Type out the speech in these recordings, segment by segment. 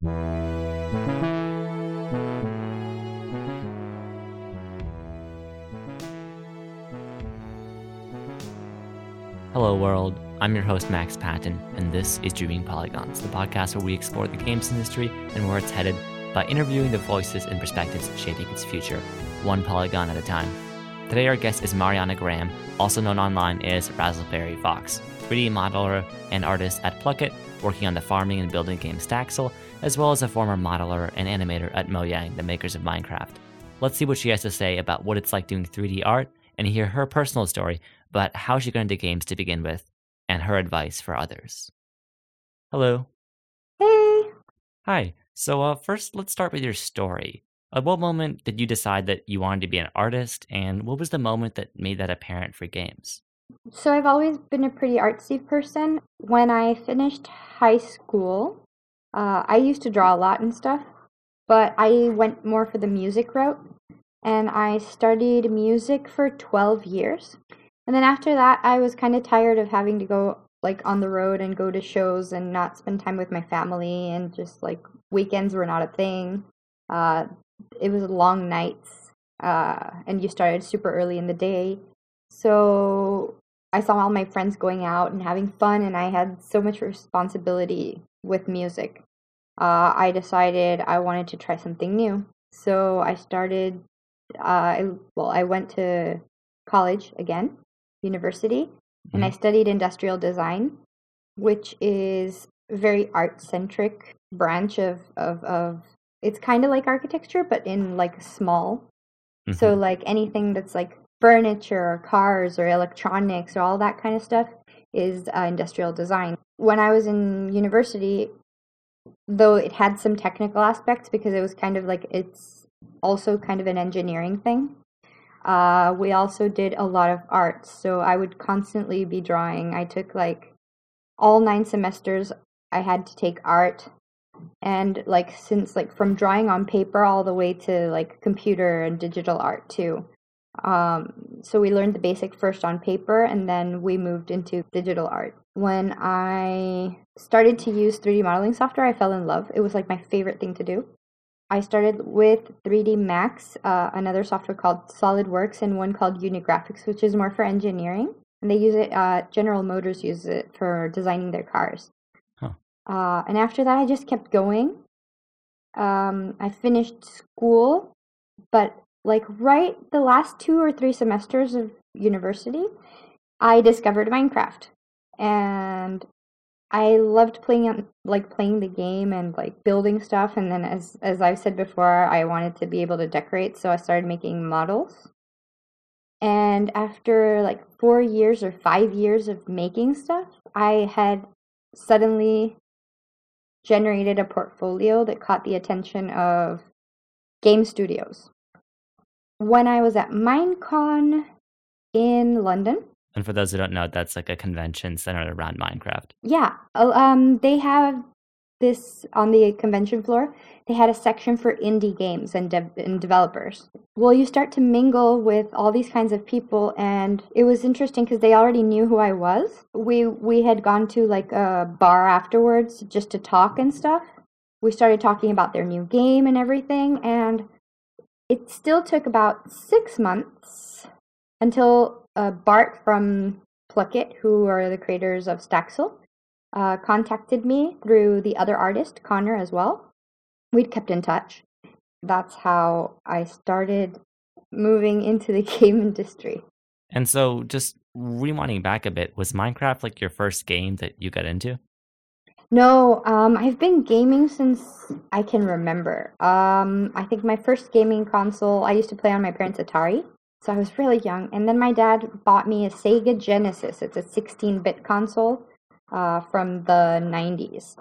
Hello, world. I'm your host, Max Patton, and this is Dreaming Polygons, the podcast where we explore the games industry and where it's headed by interviewing the voices and perspectives shaping its future, one polygon at a time. Today, our guest is Mariana Graham, also known online as Razzleberry Fox, 3D modeler and artist at Plukit, working on the farming and building game Staxel, as well as a former modeler and animator at Mojang, the makers of Minecraft. Let's see what she has to say about what it's like doing 3D art and hear her personal story about how she got into games to begin with and her advice for others. Hello. Hey. Hi. So, uh, first, let's start with your story. At what moment did you decide that you wanted to be an artist, and what was the moment that made that apparent for games? So, I've always been a pretty artsy person. When I finished high school, uh, I used to draw a lot and stuff, but I went more for the music route, and I studied music for 12 years. And then after that, I was kind of tired of having to go like on the road and go to shows and not spend time with my family and just like weekends were not a thing. Uh, it was long nights, uh, and you started super early in the day. So I saw all my friends going out and having fun, and I had so much responsibility with music. Uh, I decided I wanted to try something new. So I started. Uh, I, well, I went to college again University, mm-hmm. and I mm-hmm. studied industrial design, which is a very art centric branch of of of. It's kind of like architecture, but in like small. Mm-hmm. So like anything that's like furniture or cars or electronics or all that kind of stuff is uh, industrial design. When I was in university, though it had some technical aspects because it was kind of like it's also kind of an engineering thing. Uh, we also did a lot of art, so I would constantly be drawing. I took like all nine semesters, I had to take art, and like since like from drawing on paper all the way to like computer and digital art too. Um, so we learned the basic first on paper, and then we moved into digital art. When I started to use 3D modeling software, I fell in love. It was like my favorite thing to do. I started with 3D Max, uh, another software called SolidWorks, and one called Unigraphics, which is more for engineering. And they use it. Uh, General Motors uses it for designing their cars. Huh. Uh, and after that, I just kept going. Um, I finished school, but like right the last two or three semesters of university, I discovered Minecraft, and I loved playing like playing the game and like building stuff and then as as I've said before I wanted to be able to decorate so I started making models. And after like 4 years or 5 years of making stuff, I had suddenly generated a portfolio that caught the attention of game studios. When I was at Minecon in London, and for those who don't know, that's like a convention centered around Minecraft. Yeah. Uh, um, they have this on the convention floor. They had a section for indie games and, and developers. Well, you start to mingle with all these kinds of people, and it was interesting because they already knew who I was. We we had gone to like a bar afterwards just to talk and stuff. We started talking about their new game and everything, and it still took about six months until uh, Bart from Plukit, who are the creators of Staxel, uh, contacted me through the other artist, Connor, as well. We'd kept in touch. That's how I started moving into the game industry. And so, just rewinding back a bit, was Minecraft like your first game that you got into? No, um, I've been gaming since I can remember. Um, I think my first gaming console, I used to play on my parents' Atari. So I was really young. And then my dad bought me a Sega Genesis. It's a 16 bit console uh, from the 90s.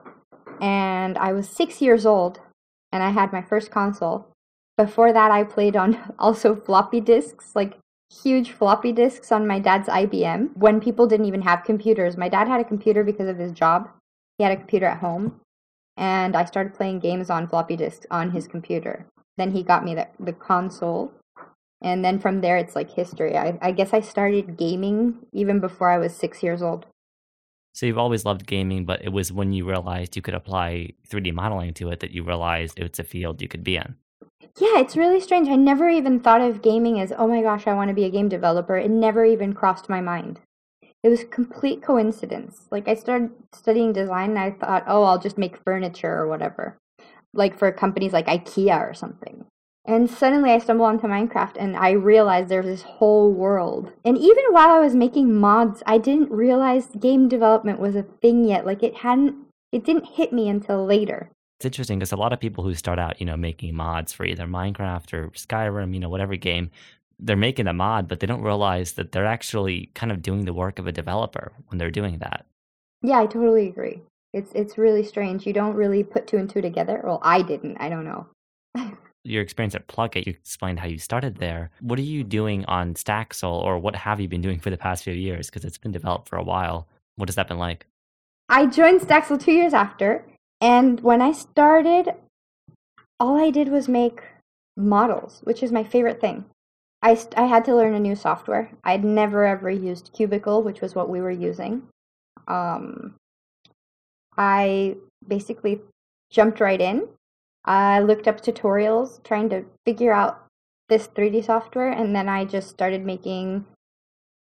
And I was six years old and I had my first console. Before that, I played on also floppy disks, like huge floppy disks on my dad's IBM when people didn't even have computers. My dad had a computer because of his job, he had a computer at home. And I started playing games on floppy disks on his computer. Then he got me the, the console and then from there it's like history I, I guess i started gaming even before i was six years old So you've always loved gaming, but it was when you realized you could apply 3D modeling to it that you realized it's a field you could be in. Yeah, it's really strange. I never even thought of gaming as, oh my gosh, I want to be a game developer. It never even crossed my mind. It was complete coincidence. Like I started studying design and I thought, oh, I'll just make furniture or whatever. Like for companies like IKEA or something. And suddenly I stumble onto Minecraft and I realized there's this whole world. And even while I was making mods, I didn't realize game development was a thing yet. Like it hadn't, it didn't hit me until later. It's interesting because a lot of people who start out, you know, making mods for either Minecraft or Skyrim, you know, whatever game, they're making a mod, but they don't realize that they're actually kind of doing the work of a developer when they're doing that. Yeah, I totally agree. It's it's really strange. You don't really put two and two together. Well, I didn't. I don't know. your experience at Plukit, you explained how you started there. What are you doing on Staxel, or what have you been doing for the past few years? Because it's been developed for a while. What has that been like? I joined Staxel two years after, and when I started, all I did was make models, which is my favorite thing. I, st- I had to learn a new software. I'd never ever used Qubicle, which was what we were using. Um, I basically jumped right in I looked up tutorials trying to figure out this 3D software, and then I just started making.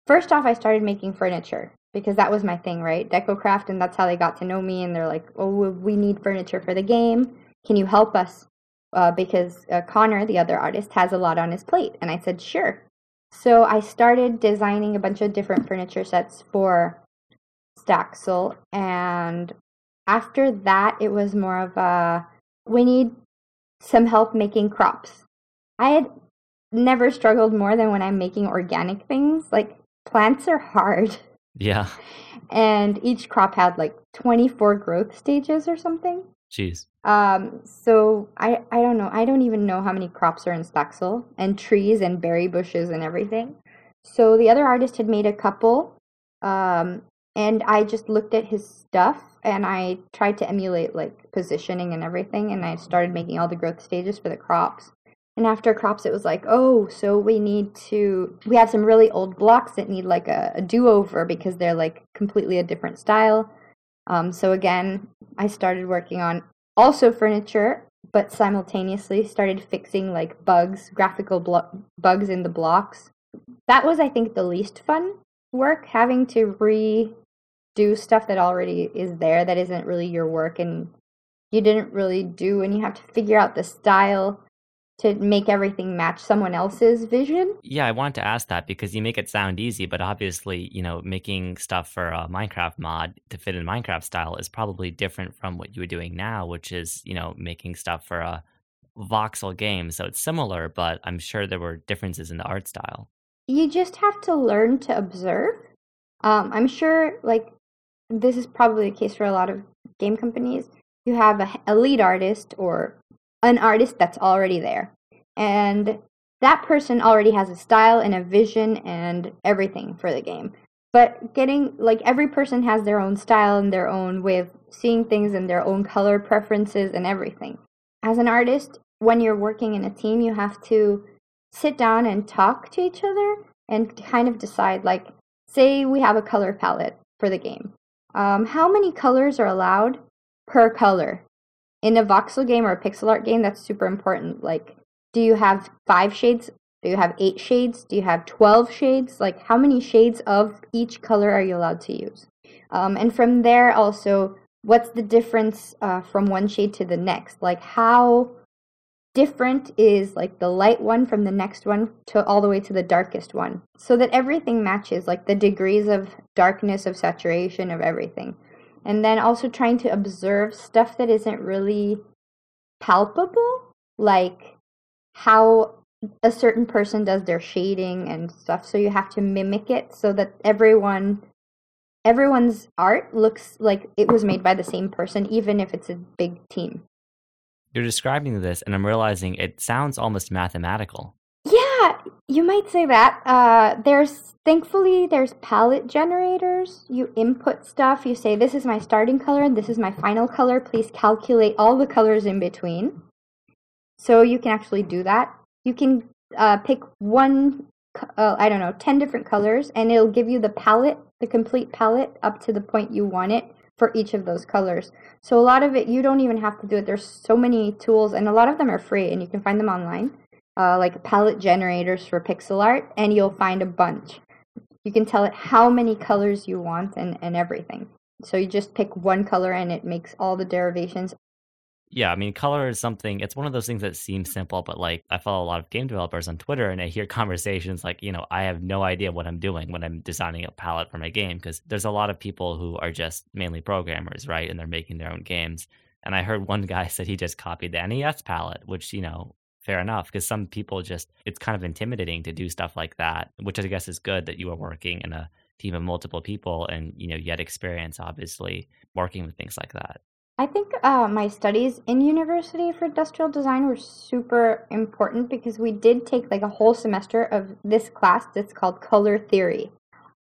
First off, I started making furniture because that was my thing, right? DecoCraft, and that's how they got to know me. And they're like, "Oh, we need furniture for the game. Can you help us?" Uh, because uh, Connor, the other artist, has a lot on his plate, and I said, "Sure." So I started designing a bunch of different furniture sets for Staxel, and after that, it was more of a we need some help making crops. I had never struggled more than when I'm making organic things. Like plants are hard. Yeah. And each crop had like 24 growth stages or something. Jeez. Um, so I I don't know. I don't even know how many crops are in Staxel and trees and berry bushes and everything. So the other artist had made a couple, um, and I just looked at his stuff and I tried to emulate like positioning and everything, and I started making all the growth stages for the crops. And after crops, it was like, oh, so we need to, we have some really old blocks that need like a, a do over because they're like completely a different style. Um, so again, I started working on also furniture, but simultaneously started fixing like bugs, graphical blo- bugs in the blocks. That was, I think, the least fun work, having to re do stuff that already is there that isn't really your work and you didn't really do and you have to figure out the style to make everything match someone else's vision. Yeah, I wanted to ask that because you make it sound easy, but obviously, you know, making stuff for a Minecraft mod to fit in Minecraft style is probably different from what you were doing now, which is, you know, making stuff for a voxel game. So it's similar, but I'm sure there were differences in the art style. You just have to learn to observe. Um, I'm sure, like, this is probably the case for a lot of game companies. You have a, a lead artist or an artist that's already there. And that person already has a style and a vision and everything for the game. But getting, like, every person has their own style and their own way of seeing things and their own color preferences and everything. As an artist, when you're working in a team, you have to sit down and talk to each other and kind of decide, like, say we have a color palette for the game. Um, how many colors are allowed per color? In a voxel game or a pixel art game, that's super important. Like, do you have five shades? Do you have eight shades? Do you have 12 shades? Like, how many shades of each color are you allowed to use? Um, and from there, also, what's the difference uh, from one shade to the next? Like, how different is like the light one from the next one to all the way to the darkest one so that everything matches like the degrees of darkness of saturation of everything. And then also trying to observe stuff that isn't really palpable like how a certain person does their shading and stuff so you have to mimic it so that everyone everyone's art looks like it was made by the same person even if it's a big team you're describing this, and I'm realizing it sounds almost mathematical. Yeah, you might say that. Uh, there's thankfully there's palette generators. You input stuff. You say this is my starting color and this is my final color. Please calculate all the colors in between. So you can actually do that. You can uh, pick one, uh, I don't know, ten different colors, and it'll give you the palette the complete palette up to the point you want it for each of those colors. So a lot of it you don't even have to do it. There's so many tools, and a lot of them are free, and you can find them online. Uh, like palette generators for pixel art, and you'll find a bunch. You can tell it how many colors you want and, and everything. So you just pick one color and it makes all the derivations yeah, I mean, color is something, it's one of those things that seems simple, but like I follow a lot of game developers on Twitter and I hear conversations like, you know, I have no idea what I'm doing when I'm designing a palette for my game because there's a lot of people who are just mainly programmers, right? And they're making their own games. And I heard one guy said he just copied the NES palette, which, you know, fair enough because some people just, it's kind of intimidating to do stuff like that, which I guess is good that you are working in a team of multiple people and, you know, yet experience obviously working with things like that. I think uh, my studies in university for industrial design were super important because we did take like a whole semester of this class that's called color theory.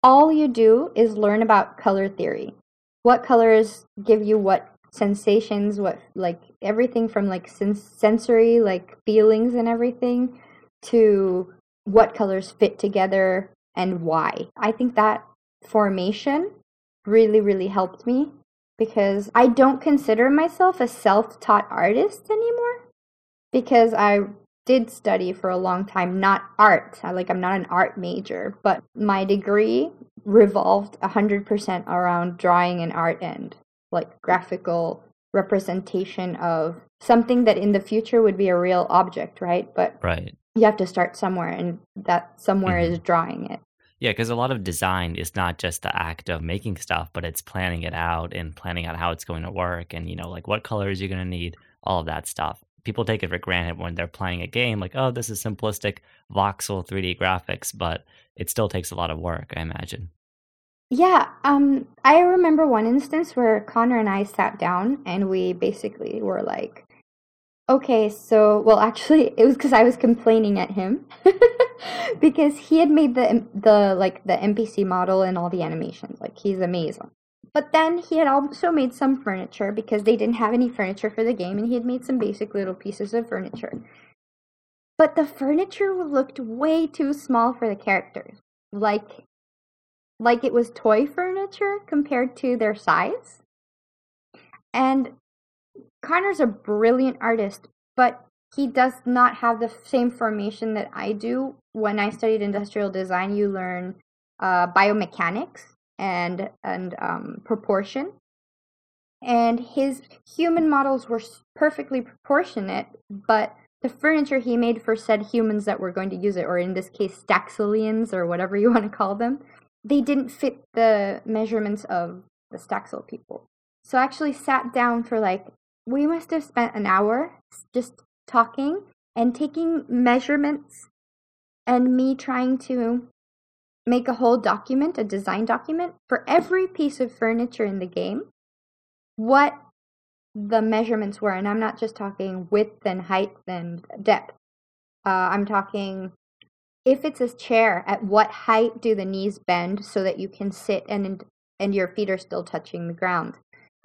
All you do is learn about color theory. What colors give you what sensations, what like everything from like sens- sensory, like feelings and everything, to what colors fit together and why. I think that formation really, really helped me because I don't consider myself a self taught artist anymore because I did study for a long time, not art. I, like, I'm not an art major, but my degree revolved 100% around drawing and art and like graphical representation of something that in the future would be a real object, right? But right. you have to start somewhere, and that somewhere mm-hmm. is drawing it. Yeah, because a lot of design is not just the act of making stuff, but it's planning it out and planning out how it's going to work and, you know, like what colors you're going to need, all of that stuff. People take it for granted when they're playing a game, like, oh, this is simplistic voxel 3D graphics, but it still takes a lot of work, I imagine. Yeah, um, I remember one instance where Connor and I sat down and we basically were like, Okay, so well, actually, it was because I was complaining at him because he had made the the like the NPC model and all the animations. Like he's amazing. But then he had also made some furniture because they didn't have any furniture for the game, and he had made some basic little pieces of furniture. But the furniture looked way too small for the characters. Like like it was toy furniture compared to their size. And Connor's a brilliant artist, but he does not have the same formation that I do. When I studied industrial design, you learn uh, biomechanics and and um, proportion, and his human models were perfectly proportionate, but the furniture he made for said humans that were going to use it, or in this case, Staxilians or whatever you want to call them, they didn't fit the measurements of the Staxel people. So I actually sat down for like we must have spent an hour just talking and taking measurements and me trying to make a whole document, a design document for every piece of furniture in the game, what the measurements were. And I'm not just talking width and height and depth. Uh, I'm talking if it's a chair, at what height do the knees bend so that you can sit and and your feet are still touching the ground?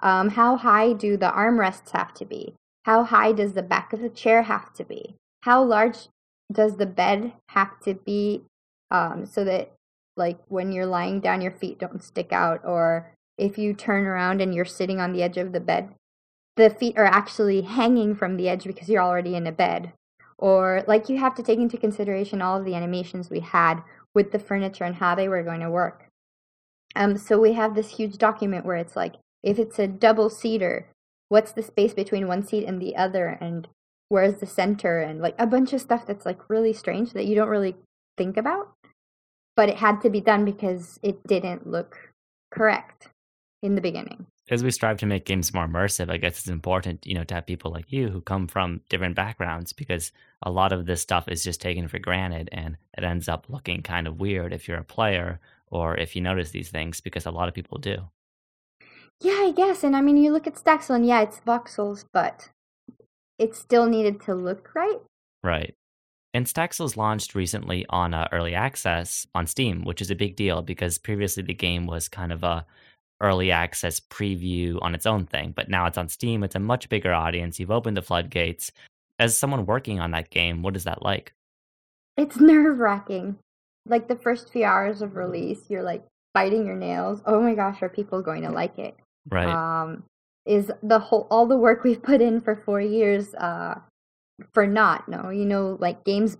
Um, how high do the armrests have to be? How high does the back of the chair have to be? How large does the bed have to be um, so that, like, when you're lying down, your feet don't stick out? Or if you turn around and you're sitting on the edge of the bed, the feet are actually hanging from the edge because you're already in a bed. Or, like, you have to take into consideration all of the animations we had with the furniture and how they were going to work. Um, so we have this huge document where it's like, if it's a double seater, what's the space between one seat and the other and where's the center and like a bunch of stuff that's like really strange that you don't really think about. But it had to be done because it didn't look correct in the beginning. As we strive to make games more immersive, I guess it's important, you know, to have people like you who come from different backgrounds because a lot of this stuff is just taken for granted and it ends up looking kind of weird if you're a player or if you notice these things because a lot of people do. Yeah, I guess. And I mean, you look at Staxel, and yeah, it's voxels, but it still needed to look right. Right. And Staxel's launched recently on uh, early access on Steam, which is a big deal because previously the game was kind of a early access preview on its own thing, but now it's on Steam. It's a much bigger audience. You've opened the floodgates. As someone working on that game, what is that like? It's nerve wracking. Like the first few hours of release, you're like, biting your nails. Oh my gosh, are people going to like it? Right. Um, is the whole all the work we've put in for four years uh, for not No, you know, like games,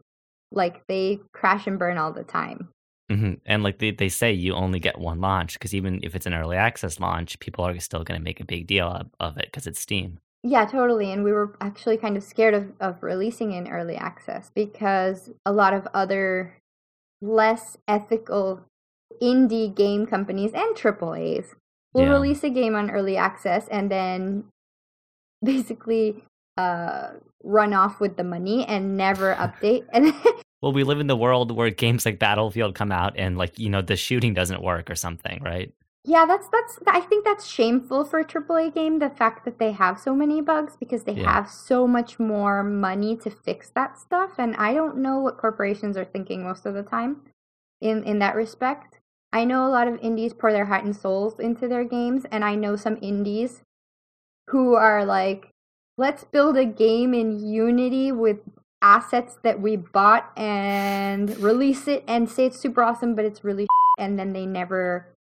like they crash and burn all the time. hmm And like they, they say, you only get one launch because even if it's an early access launch, people are still going to make a big deal of, of it because it's Steam. Yeah, totally. And we were actually kind of scared of, of releasing in early access because a lot of other less ethical indie game companies and AAAs will Yeah. release a game on early access and then basically uh, run off with the money and never update. And Well, we live in the world where games like Battlefield come out and like you know the shooting doesn't work or something, right? yeah, that's that's I think that's shameful for a AAA game. The fact that they have so many bugs because they Yeah. have so much more money to fix that stuff, and I don't know what corporations are thinking most of the time in in that respect. I know a lot of indies pour their heart and souls into their games, and I know some indies who are like, let's build a game in Unity with assets that we bought and release it and say it's super awesome, but it's really and then they never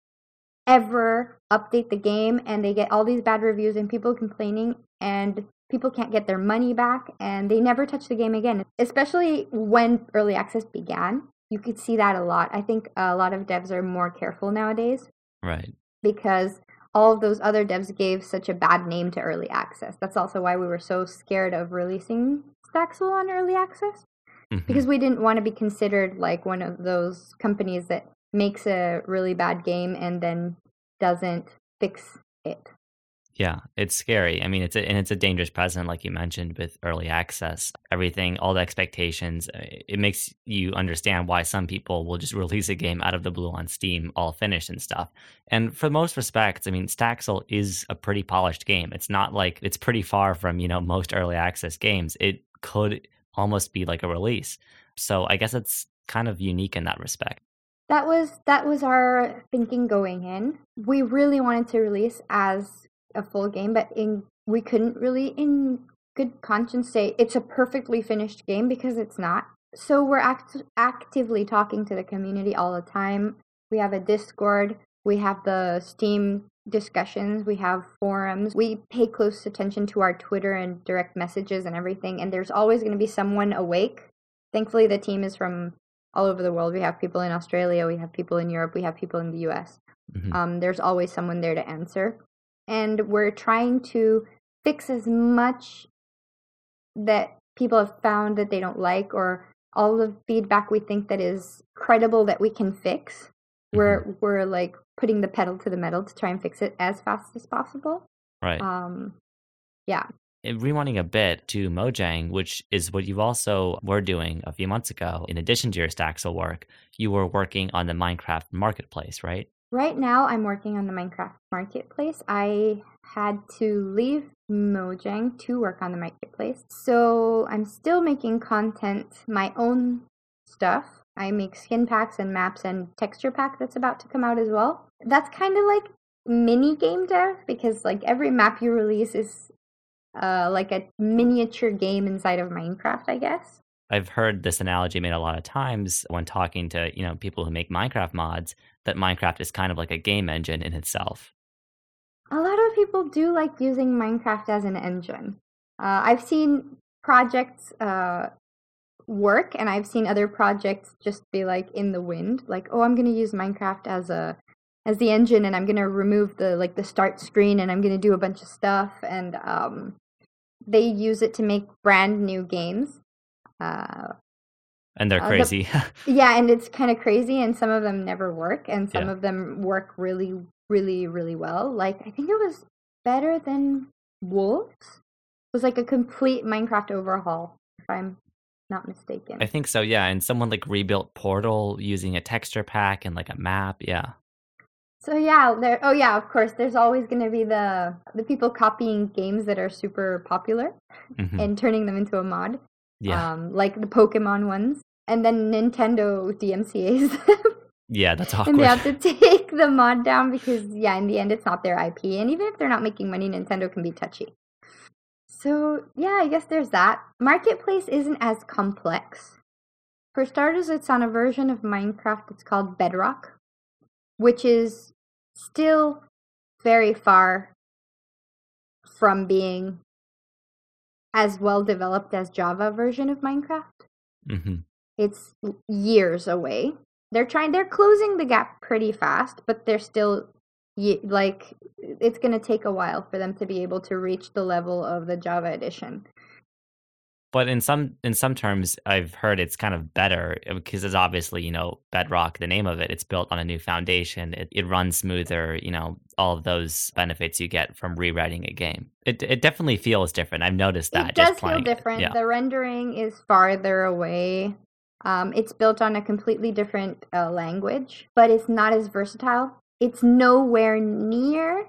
ever update the game and they get all these bad reviews and people complaining and people can't get their money back and they never touch the game again. Especially when early access began you could see that a lot i think a lot of devs are more careful nowadays Right. because all of those other devs gave such a bad name to early access that's also why we were so scared of releasing staxel on early access Mhm. because we didn't want to be considered like one of those companies that makes a really bad game and then doesn't fix it. Yeah, it's scary. I mean, it's a, and it's a dangerous precedent, like you mentioned, with early access. Everything, all the expectations, uh, it makes you understand why some people will just release a game out of the blue on Steam, all finished and stuff. And for most respects, I mean, Staxel is a pretty polished game. It's not like it's pretty far from you know most early access games. It could almost be like a release. So I guess it's kind of unique in that respect. That was that was our thinking going in. We really wanted to release as a full game, but in we couldn't really in good conscience say it's a perfectly finished game because it's not. So we're act- actively talking to the community all the time. We have a Discord, we have the Steam discussions, we have forums. We pay close attention to our Twitter and direct messages and everything and there's always going to be someone awake. Thankfully the team is from all over the world. We have people in Australia, we have people in Europe, we have people in the US. Mhm. Um, there's always someone there to answer. And we're trying to fix as much that people have found that they don't like or all the feedback we think that is credible that we can fix. We're we're like putting the pedal to the metal to try and fix it as fast as possible. right. Um yeah. And rewinding a bit to Mojang, which is what you also were doing a few months ago, in addition to your Staxel work, you were working on the Minecraft marketplace, right? Right now, I'm working on the Minecraft marketplace. I had to leave Mojang to work on the marketplace. So I'm still making content, my own stuff. I make skin packs and maps and texture pack that's about to come out as well. That's kind of like mini game dev because like every map you release is uh, like a miniature game inside of Minecraft, I guess. I've heard this analogy made a lot of times when talking to, you know, people who make Minecraft mods that Minecraft is kind of like a game engine in itself. A lot of people do like using Minecraft as an engine. Uh, I've seen projects uh, work, and I've seen other projects just be like in the wind, like, "Oh, I'm going to use Minecraft as a as the engine, and I'm going to remove the like the start screen, and I'm going to do a bunch of stuff." And um, they use it to make brand new games. Uh, And they're Uh, the- crazy. yeah, and it's kind of crazy, and some of them never work, and some Yeah. of them work really, really, really well. Like I think it was better than Wolves. It was like a complete Minecraft overhaul, if I'm not mistaken. I think so, yeah. And someone like rebuilt Portal using a texture pack and like a map. Yeah. so yeah, there. Oh yeah, of course. There's always going to be the the people copying games that are super popular Mhm. and turning them into a mod, Yeah. um, like the Pokemon ones, and then Nintendo DMCA's yeah, that's and they have to take the mod down because yeah in the end it's not their ip and even if they're not making money nintendo can be touchy. So yeah i guess there's that. Marketplace isn't as complex. For starters it's on a version of minecraft that's called bedrock which is still very far from being as well developed as Java version of Minecraft. hmm It's years away. They're trying they're closing the gap pretty fast, but they're still like it's going to take a while for them to be able to reach the level of the Java edition. But in some in some terms, I've heard it's kind of better uh, because it's obviously you know Bedrock, the name of it. It's built on a new foundation. It it runs smoother. You know all of those benefits you get from rewriting a game. It it definitely feels different. I've noticed that. it does feel different. Yeah. The rendering is farther away. Um, it's built on a completely different uh, language, but it's not as versatile. It's nowhere near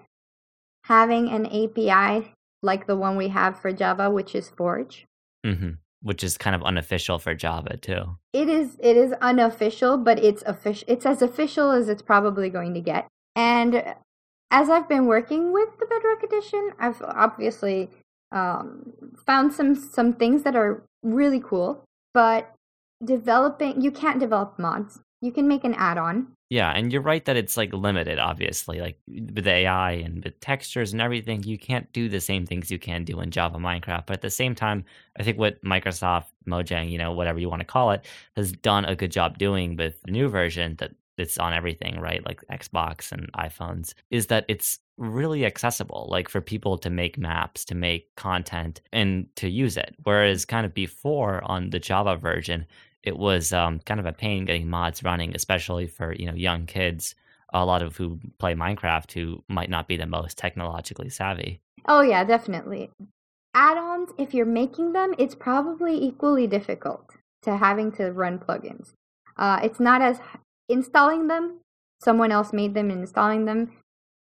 having an API like the one we have for Java, which is Forge. hmm Which is kind of unofficial for Java too. It is it is unofficial, but it's official. It's as official as it's probably going to get. And as I've been working with the Bedrock Edition, I've obviously um, found some some things that are really cool. But developing, you can't develop mods. You can make an add-on. Yeah, and you're right that it's like limited, obviously. Like with AI and with textures and everything, you can't do the same things you can do in Java Minecraft. But at the same time, I think what Microsoft, Mojang, you know, whatever you want to call it, has done a good job doing with the new version that it's on everything, right? Like Xbox and iPhones, is that it's really accessible, like for people to make maps, to make content, and to use it. Whereas kind of before on the Java version, it was um, kind of a pain getting mods running, especially for you know young kids. A lot of who play Minecraft who might not be the most technologically savvy. Oh yeah, definitely. Add-ons, if you're making them, it's probably equally difficult to having to run plugins. Uh, it's not as installing them. Someone else made them and installing them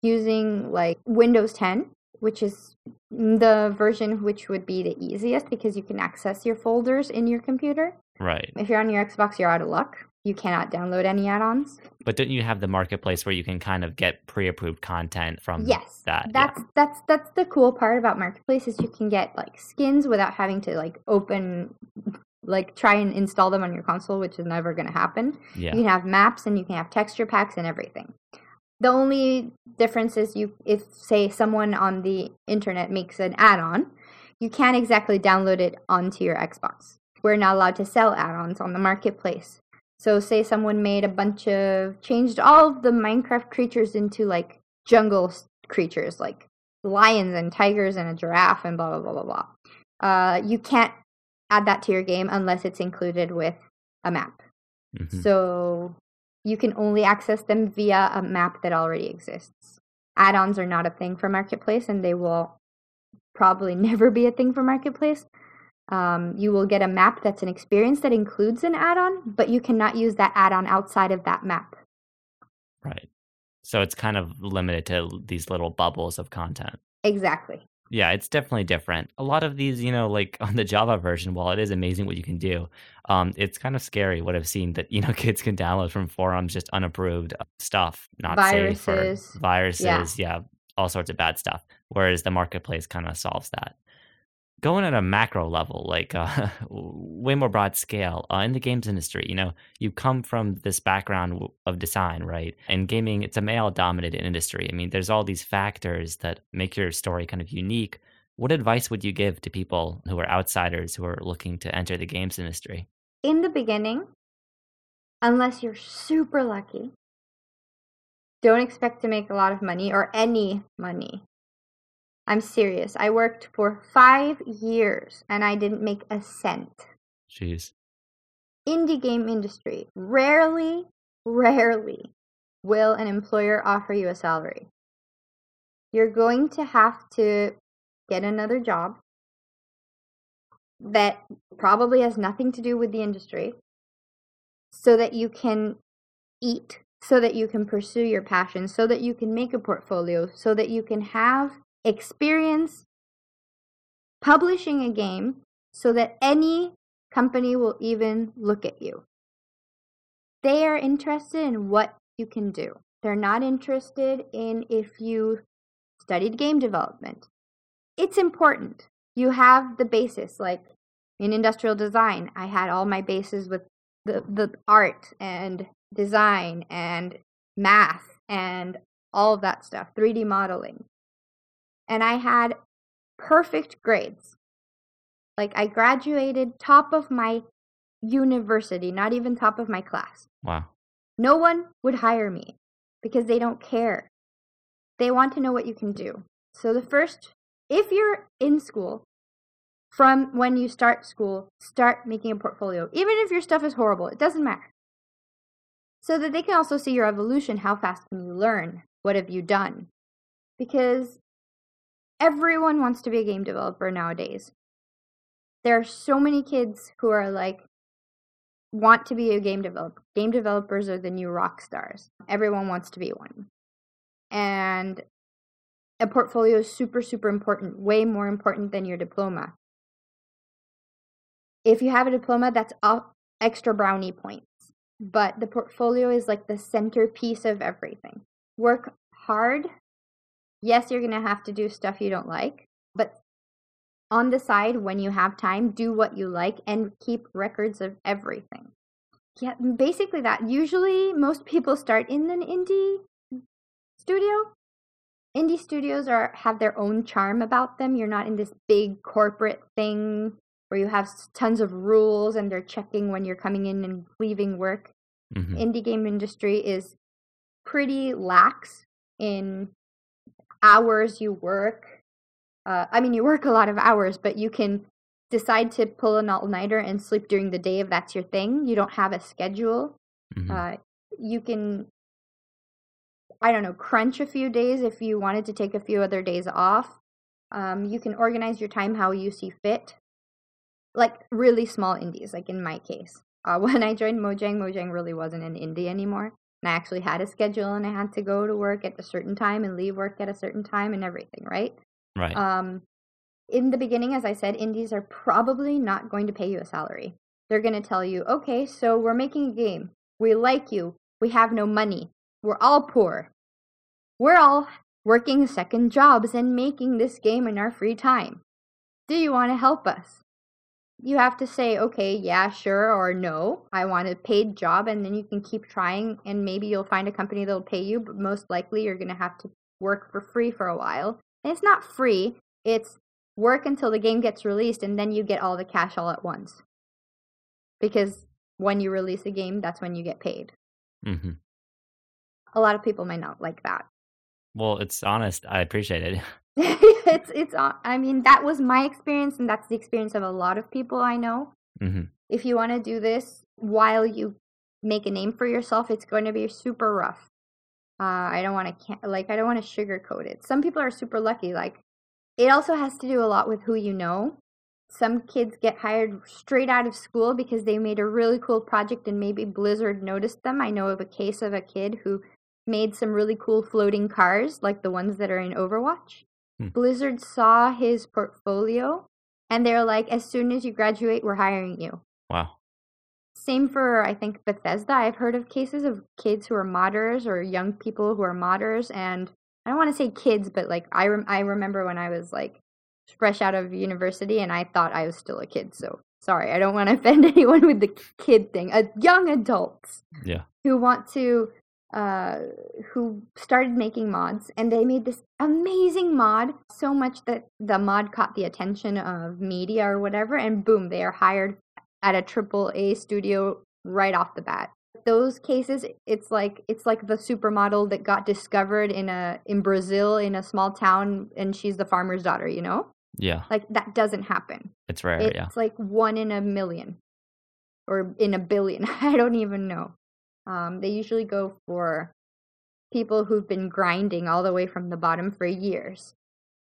using like Windows 10, which is the version which would be the easiest because you can access your folders in your computer. Right. If you're on your Xbox, you're out of luck. You cannot download any add-ons. But don't you have the marketplace where you can kind of get pre-approved content from Yes, that? Yeah. that's that's that's the cool part about marketplace is you can get like skins without having to like open, like try and install them on your console, which is never going to happen. Yeah. You can have maps and you can have texture packs and everything. The only difference is you if say someone on the internet makes an add-on, you can't exactly download it onto your Xbox. We're not allowed to sell add-ons on the marketplace. So say someone made a bunch of changed all of the Minecraft creatures into like jungle creatures like lions and tigers and a giraffe and blah blah blah blah blah. Uh, you can't add that to your game unless it's included with a map. Mhm. So you can only access them via a map that already exists. Add-ons are not a thing for Marketplace, and they will probably never be a thing for Marketplace. Um, you will get a map that's an experience that includes an add-on, but you cannot use that add-on outside of that map. Right. So it's kind of limited to these little bubbles of content. Exactly. Yeah, it's definitely different. A lot of these, you know, like on the Java version, while it is amazing what you can do, um, it's kind of scary what I've seen that, you know, kids can download from forums just unapproved stuff, not safe Viruses. or viruses, yeah. all sorts of bad stuff. Whereas the marketplace kind of solves that. Going at a macro level, like uh, way more broad scale, uh, in the games industry, you know, you come from this background of design, right? And gaming, it's a male dominated industry. I mean, there's all these factors that make your story kind of unique. What advice would you give to people who are outsiders who are looking to enter the games industry? In the beginning, unless you're super lucky, don't expect to make a lot of money or any money. I'm serious. I worked for five years and I didn't make a cent. Jeez. Indie game industry. Rarely, rarely will an employer offer you a salary. You're going to have to get another job that probably has nothing to do with the industry so that you can eat, so that you can pursue your passion, so that you can make a portfolio, so that you can have experience publishing a game so that any company will even look at you. They are interested in what you can do. They're not interested in if you studied game development. It's important. You have the basis, like in industrial design, I had all my bases with the, the art and design and math and all of that stuff, 3D modeling. And I had perfect grades. Like I graduated top of my university, not even top of my class. Wow. No one would hire me because they don't care. They want to know what you can do. So the first, if you're in school, from when you start school, start making a portfolio. Even if your stuff is horrible, it doesn't matter. So that they can also see your evolution. How fast can you learn? What have you done? Because everyone wants to be a game developer nowadays. There are so many kids who are like, want to be a game developer. Game developers are the new rock stars. Everyone wants to be one. And a portfolio is super, super important, way more important than your diploma. If you have a diploma, that's extra brownie points. But the portfolio is like the centerpiece of everything. Work hard. Yes, you're going to have to do stuff you don't like, but on the side, when you have time, do what you like and keep records of everything. Yeah, basically that. Usually, most people start in an indie studio. Indie studios are have their own charm about them. You're not in this big corporate thing where you have tons of rules and they're checking when you're coming in and leaving work. Mm-hmm. Indie game industry is pretty lax in hours you work uh, I mean, you work a lot of hours, but you can decide to pull an all nighter and sleep during the day if that's your thing. You don't have a schedule. Mm-hmm. Uh, you can, I don't know, crunch a few days if you wanted to take a few other days off. Um, you can organize your time how you see fit. Like really small indies, like in my case. Uh, when I joined Mojang, Mojang really wasn't an indie anymore. And I actually had a schedule and I had to go to work at a certain time and leave work at a certain time and everything, right? Right. Um, in the beginning, as I said, indies are probably not going to pay you a salary. They're going to tell you, okay, so we're making a game. We like you. We have no money. We're all poor. We're all working second jobs and making this game in our free time. Do you want to help us? You have to say, okay, yeah, sure, or no, I want a paid job, and then you can keep trying, and maybe you'll find a company that'll pay you, but most likely you're going to have to work for free for a while and it's not free, it's work until the game gets released and then you get all the cash all at once. Because when you release a game, that's when you get paid. Mm-hmm. A lot of people might not like that. Well, it's honest. I appreciate it. it's it's. Uh, I mean, that was my experience, and that's the experience of a lot of people I know. Mm-hmm. If you want to do this while you make a name for yourself, it's going to be super rough. Uh, I don't want to like I don't want to sugarcoat it. Some people are super lucky. Like it also has to do a lot with who you know. Some kids get hired straight out of school because they made a really cool project and maybe Blizzard noticed them. I know of a case of a kid who made some really cool floating cars like the ones that are in Overwatch. Hmm. Blizzard saw his portfolio and they're like, as soon as you graduate, we're hiring you. Wow. Same for I think Bethesda. I've heard of cases of kids who are modders or young people who are modders, and I don't want to say kids, but like I rem- I remember when I was like fresh out of university and I thought I was still a kid. So sorry, I don't want to offend anyone with the kid thing. Uh, young adults, yeah, who want to uh, who started making mods and they made this amazing mod so much that the mod caught the attention of media or whatever and boom they are hired at a triple A studio right off the bat. Those cases, it's like it's like the supermodel that got discovered in a in Brazil in a small town, and she's the farmer's daughter. You know? Yeah. Like that doesn't happen. It's rare. Yeah. It's yeah. like one in a million, or in a billion. I don't even know. Um, they usually go for people who've been grinding all the way from the bottom for years.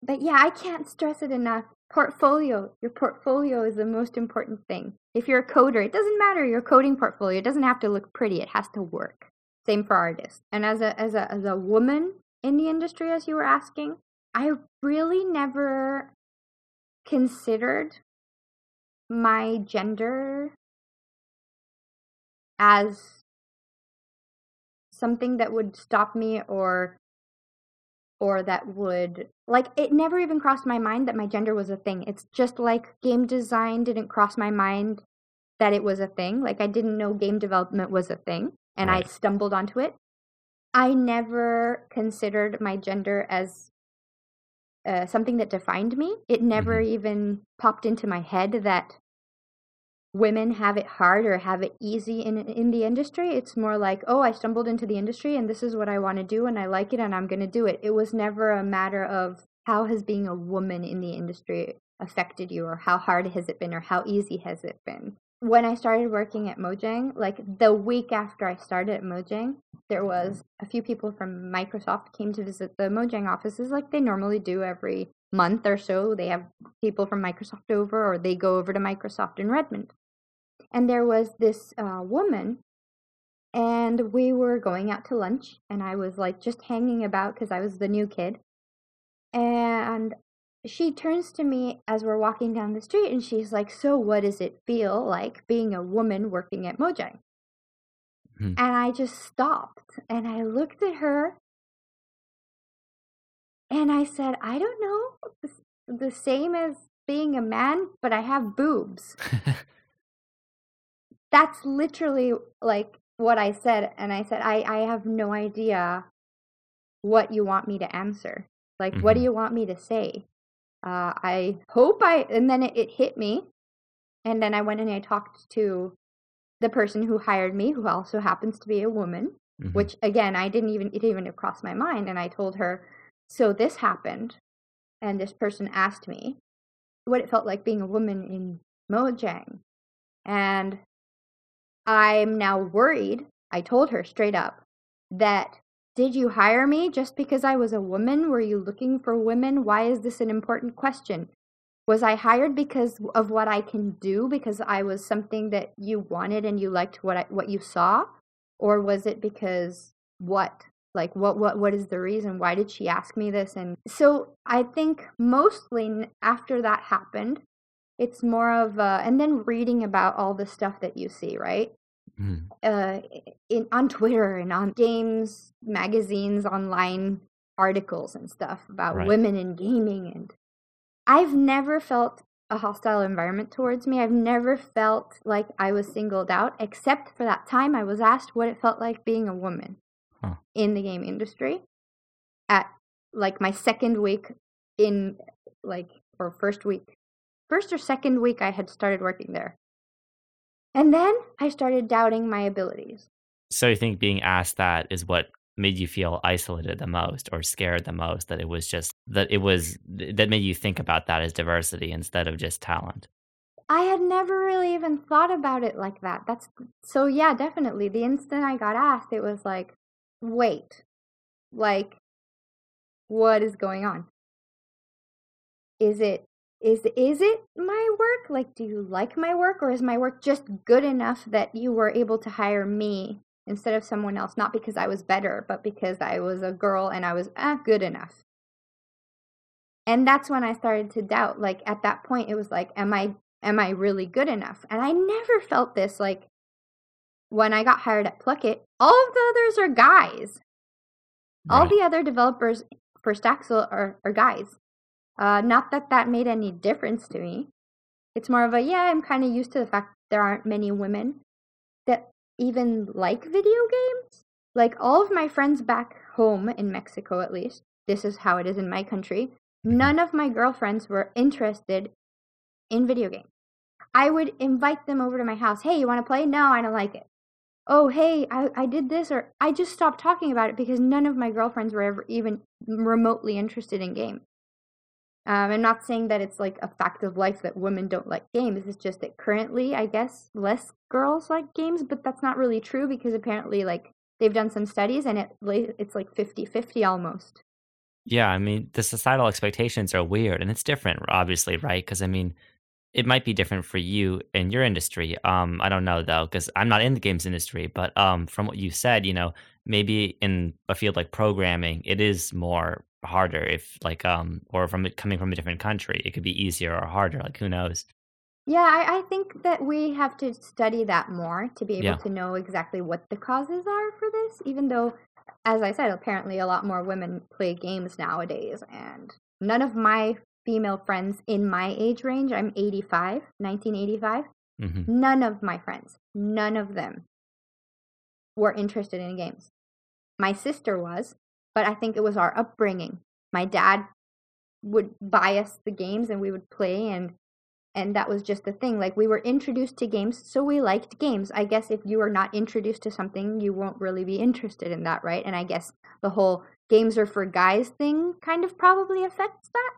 But yeah, I can't stress it enough portfolio. Your portfolio is the most important thing. If you're a coder, it doesn't matter your coding portfolio. It doesn't have to look pretty. It has to work. Same for artists. And as a as a as a woman in the industry, as you were asking, I really never considered my gender as something that would stop me or or that would like it never even crossed my mind that my gender was a thing. It's just like game design didn't cross my mind that it was a thing. Like I didn't know game development was a thing and right. I stumbled onto it. I never considered my gender as uh, something that defined me. It never Mhm. even popped into my head that women have it hard or have it easy in in the industry. It's more like, oh, I stumbled into the industry and this is what I want to do and I like it and I'm going to do it. It was never a matter of how has being a woman in the industry affected you or how hard has it been or how easy has it been. When I started working at Mojang, like the week after I started at Mojang, there was a few people from Microsoft came to visit the Mojang offices like they normally do every month or so. They have people from Microsoft over or they go over to Microsoft in Redmond. And there was this uh, woman and we were going out to lunch and I was like just hanging about because I was the new kid. And she turns to me as we're walking down the street and she's like, So, what does it feel like being a woman working at Mojang? Hmm. And I just stopped and I looked at her and I said, I don't know. The same as being a man, but I have boobs. That's literally like what I said. And I said, I, I have no idea what you want me to answer. Like, what do Mhm. you want me to say? Uh, I hope I, and then it, it hit me. And then I went and I talked to the person who hired me, who also happens to be a woman, Mhm. which again, I didn't even, it didn't even cross my mind. And I told her, so this happened. And this person asked me what it felt like being a woman in Mojang. And I'm now worried. I told her straight up that did you hire me just because I was a woman? Were you looking for women? Why is this an important question? Was I hired because of what I can do because I was something that you wanted and you liked what I, what you saw or was it because what like what what what is the reason why did she ask me this and so I think mostly after that happened it's more of uh, and then reading about all the stuff that you see right Mhm. uh, in on Twitter and on games magazines, online articles and stuff about Right. women in gaming, and I've never felt a hostile environment towards me. I've never felt like I was singled out, except for that time I was asked what it felt like being a woman Huh. in the game industry at like my second week in like or first week first or second week I had started working there. And then I started doubting my abilities. So you think being asked that is what made you feel isolated the most or scared the most? That it was just that it was that made you think about that as diversity instead of just talent. I had never really even thought about it like that. That's so yeah, definitely. The instant I got asked, it was like, wait, like, what is going on? Is it is is it my work? Like, do you like my work, or is my work just good enough that you were able to hire me instead of someone else? Not because I was better, but because I was a girl and I was ah, good enough. And that's when I started to doubt. Like at that point, it was like, am I am I really good enough? And I never felt this like when I got hired at Plukit, all of the others are guys. All the other developers for Staxel are, are guys. Uh, not that that made any difference to me. It's more of a, yeah, I'm kind of used to the fact there aren't many women that even like video games. Like all of my friends back home in Mexico, at least, this is how it is in my country. Mhm. None of my girlfriends were interested in video games. I would invite them over to my house. Hey, you want to play? No, I don't like it. Oh, hey, I, I did this, or I just stopped talking about it because none of my girlfriends were ever even remotely interested in games. Um, I'm not saying that it's like a fact of life that women don't like games. It's just that currently, I guess, less girls like games, but that's not really true because apparently, like, they've done some studies and it it's like 50 50 almost. Yeah, I mean, the societal expectations are weird and it's different, obviously, right? Because I mean, it might be different for you in your industry. Um, I don't know though, because I'm not in the games industry, but um, from what you said, you know, maybe in a field like programming, it is more harder if like um, or from it coming from a different country, it could be easier or harder. Like who knows? Yeah, I, I think that we have to study that more to be able Yeah. to know exactly what the causes are for this, even though, as I said, apparently a lot more women play games nowadays. And none of my female friends in my age range, I'm 85, 1985, hmm none of my friends, none of them were interested in games. My sister was, but I think it was our upbringing. My dad would buy us the games and we would play and and that was just the thing. Like we were introduced to games so we liked games. I guess if you are not introduced to something you won't really be interested in that right? And i guess the whole games are for guys thing kind of probably affects that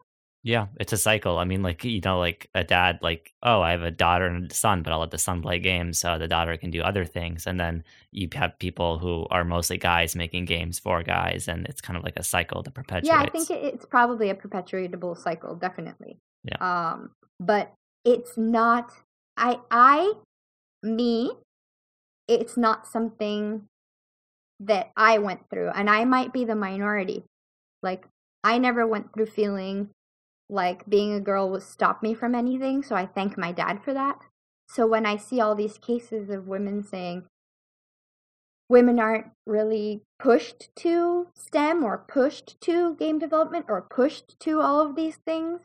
yeah, it's a cycle. I mean, like you know, like a dad, like oh, I have a daughter and a son, but I'll let the son play games, so the daughter can do other things. And then you have people who are mostly guys making games for guys, and it's kind of like a cycle that perpetuates. Yeah, I think it's probably a perpetuatable cycle, definitely. Yeah. Um, but it's not. I I me, it's not something that I went through, and I might be the minority. Like I never went through feeling like being a girl was stop me from anything so i thank my dad for that. So when i see all these cases of women saying women aren't really pushed to stem or pushed to game development or pushed to all of these things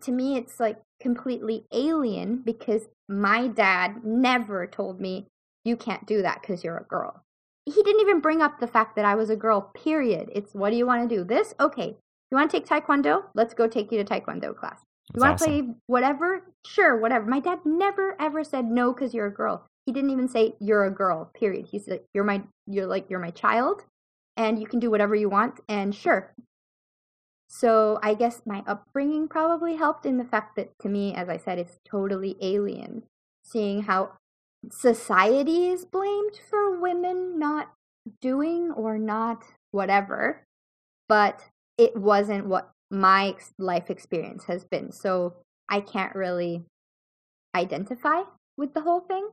to me it's like completely alien because my dad never told me you can't do that because you're a girl. He didn't even bring up the fact that i was a girl period. It's what do you want to do? This? Okay you want to take Taekwondo? Let's go take you to Taekwondo class. You want to awesome. play whatever? Sure, whatever. My dad never ever said no because you're a girl. He didn't even say you're a girl. Period. He said you're my you're like you're my child, and you can do whatever you want. And sure. So I guess my upbringing probably helped in the fact that to me, as I said, it's totally alien. Seeing how society is blamed for women not doing or not whatever, but it wasn't what my life experience has been. So I can't really identify with the whole thing.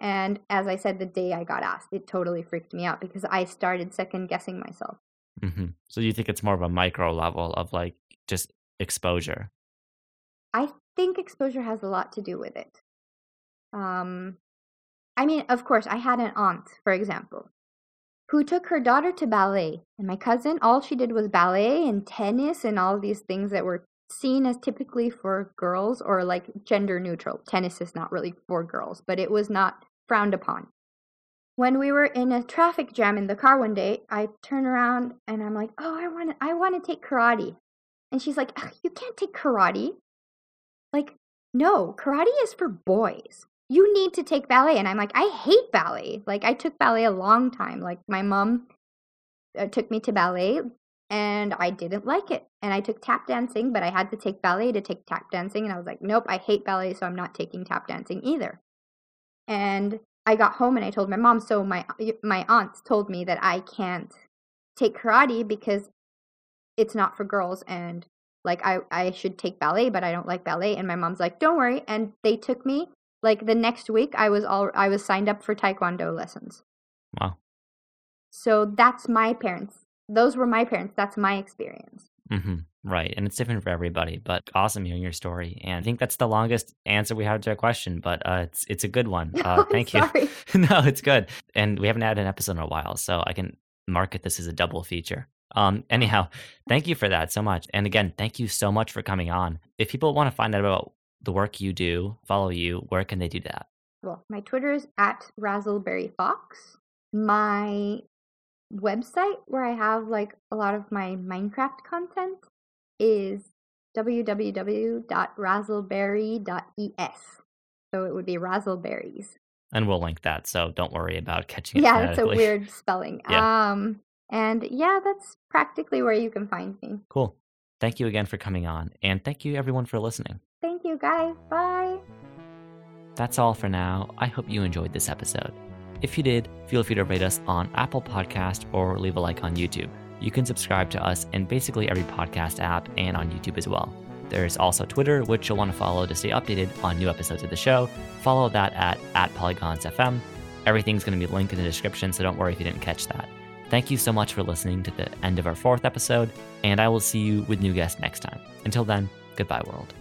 And as I said, the day I got asked, it totally freaked me out because I started second guessing myself. Mm-hmm. So you think it's more of a micro level of like just exposure? I think exposure has a lot to do with it. Um, I mean, of course, I had an aunt, for example, who took her daughter to ballet. And my cousin, all she did was ballet and tennis and all these things that were seen as typically for girls or like gender neutral. Tennis is not really for girls, but it was not frowned upon. When we were in a traffic jam in the car one day, I turn around and I'm like, "Oh, I want to I want to take karate." And she's like, "You can't take karate." Like, "No, karate is for boys." You need to take ballet. And I'm like, I hate ballet. Like, I took ballet a long time. Like, my mom uh, took me to ballet and I didn't like it. And I took tap dancing, but I had to take ballet to take tap dancing. And I was like, nope, I hate ballet, so I'm not taking tap dancing either. And I got home and I told my mom. So my my aunts told me that I can't take karate because it's not for girls and like I, I should take ballet, but I don't like ballet. And my mom's like, don't worry. And they took me like the next week, I was all I was signed up for taekwondo lessons. Wow. So that's my parents. Those were my parents. That's my experience. Mm-hmm. Right. And it's different for everybody, but awesome hearing your story. And I think that's the longest answer we had to a question, but uh, it's it's a good one. Uh, thank you. no, it's good. And we haven't had an episode in a while, so I can market this as a double feature. Um, anyhow, thank you for that so much. And again, thank you so much for coming on. If people want to find out about the work you do, follow you, where can they do that? Well, my Twitter is at Razzleberryfox. My website, where I have like a lot of my Minecraft content, is www.razzleberry.es. So it would be razzleberries. And we'll link that, so don't worry about catching it. Yeah, it's a weird spelling. yeah. Um, and yeah, that's practically where you can find me. Cool. Thank you again for coming on, and thank you everyone for listening. Thank you, guys. Bye. That's all for now. I hope you enjoyed this episode. If you did, feel free to rate us on Apple Podcast or leave a like on YouTube. You can subscribe to us in basically every podcast app and on YouTube as well. There's also Twitter, which you'll want to follow to stay updated on new episodes of the show. Follow that at, at PolygonsFM. Everything's going to be linked in the description, so don't worry if you didn't catch that. Thank you so much for listening to the end of our fourth episode, and I will see you with new guests next time. Until then, goodbye, world.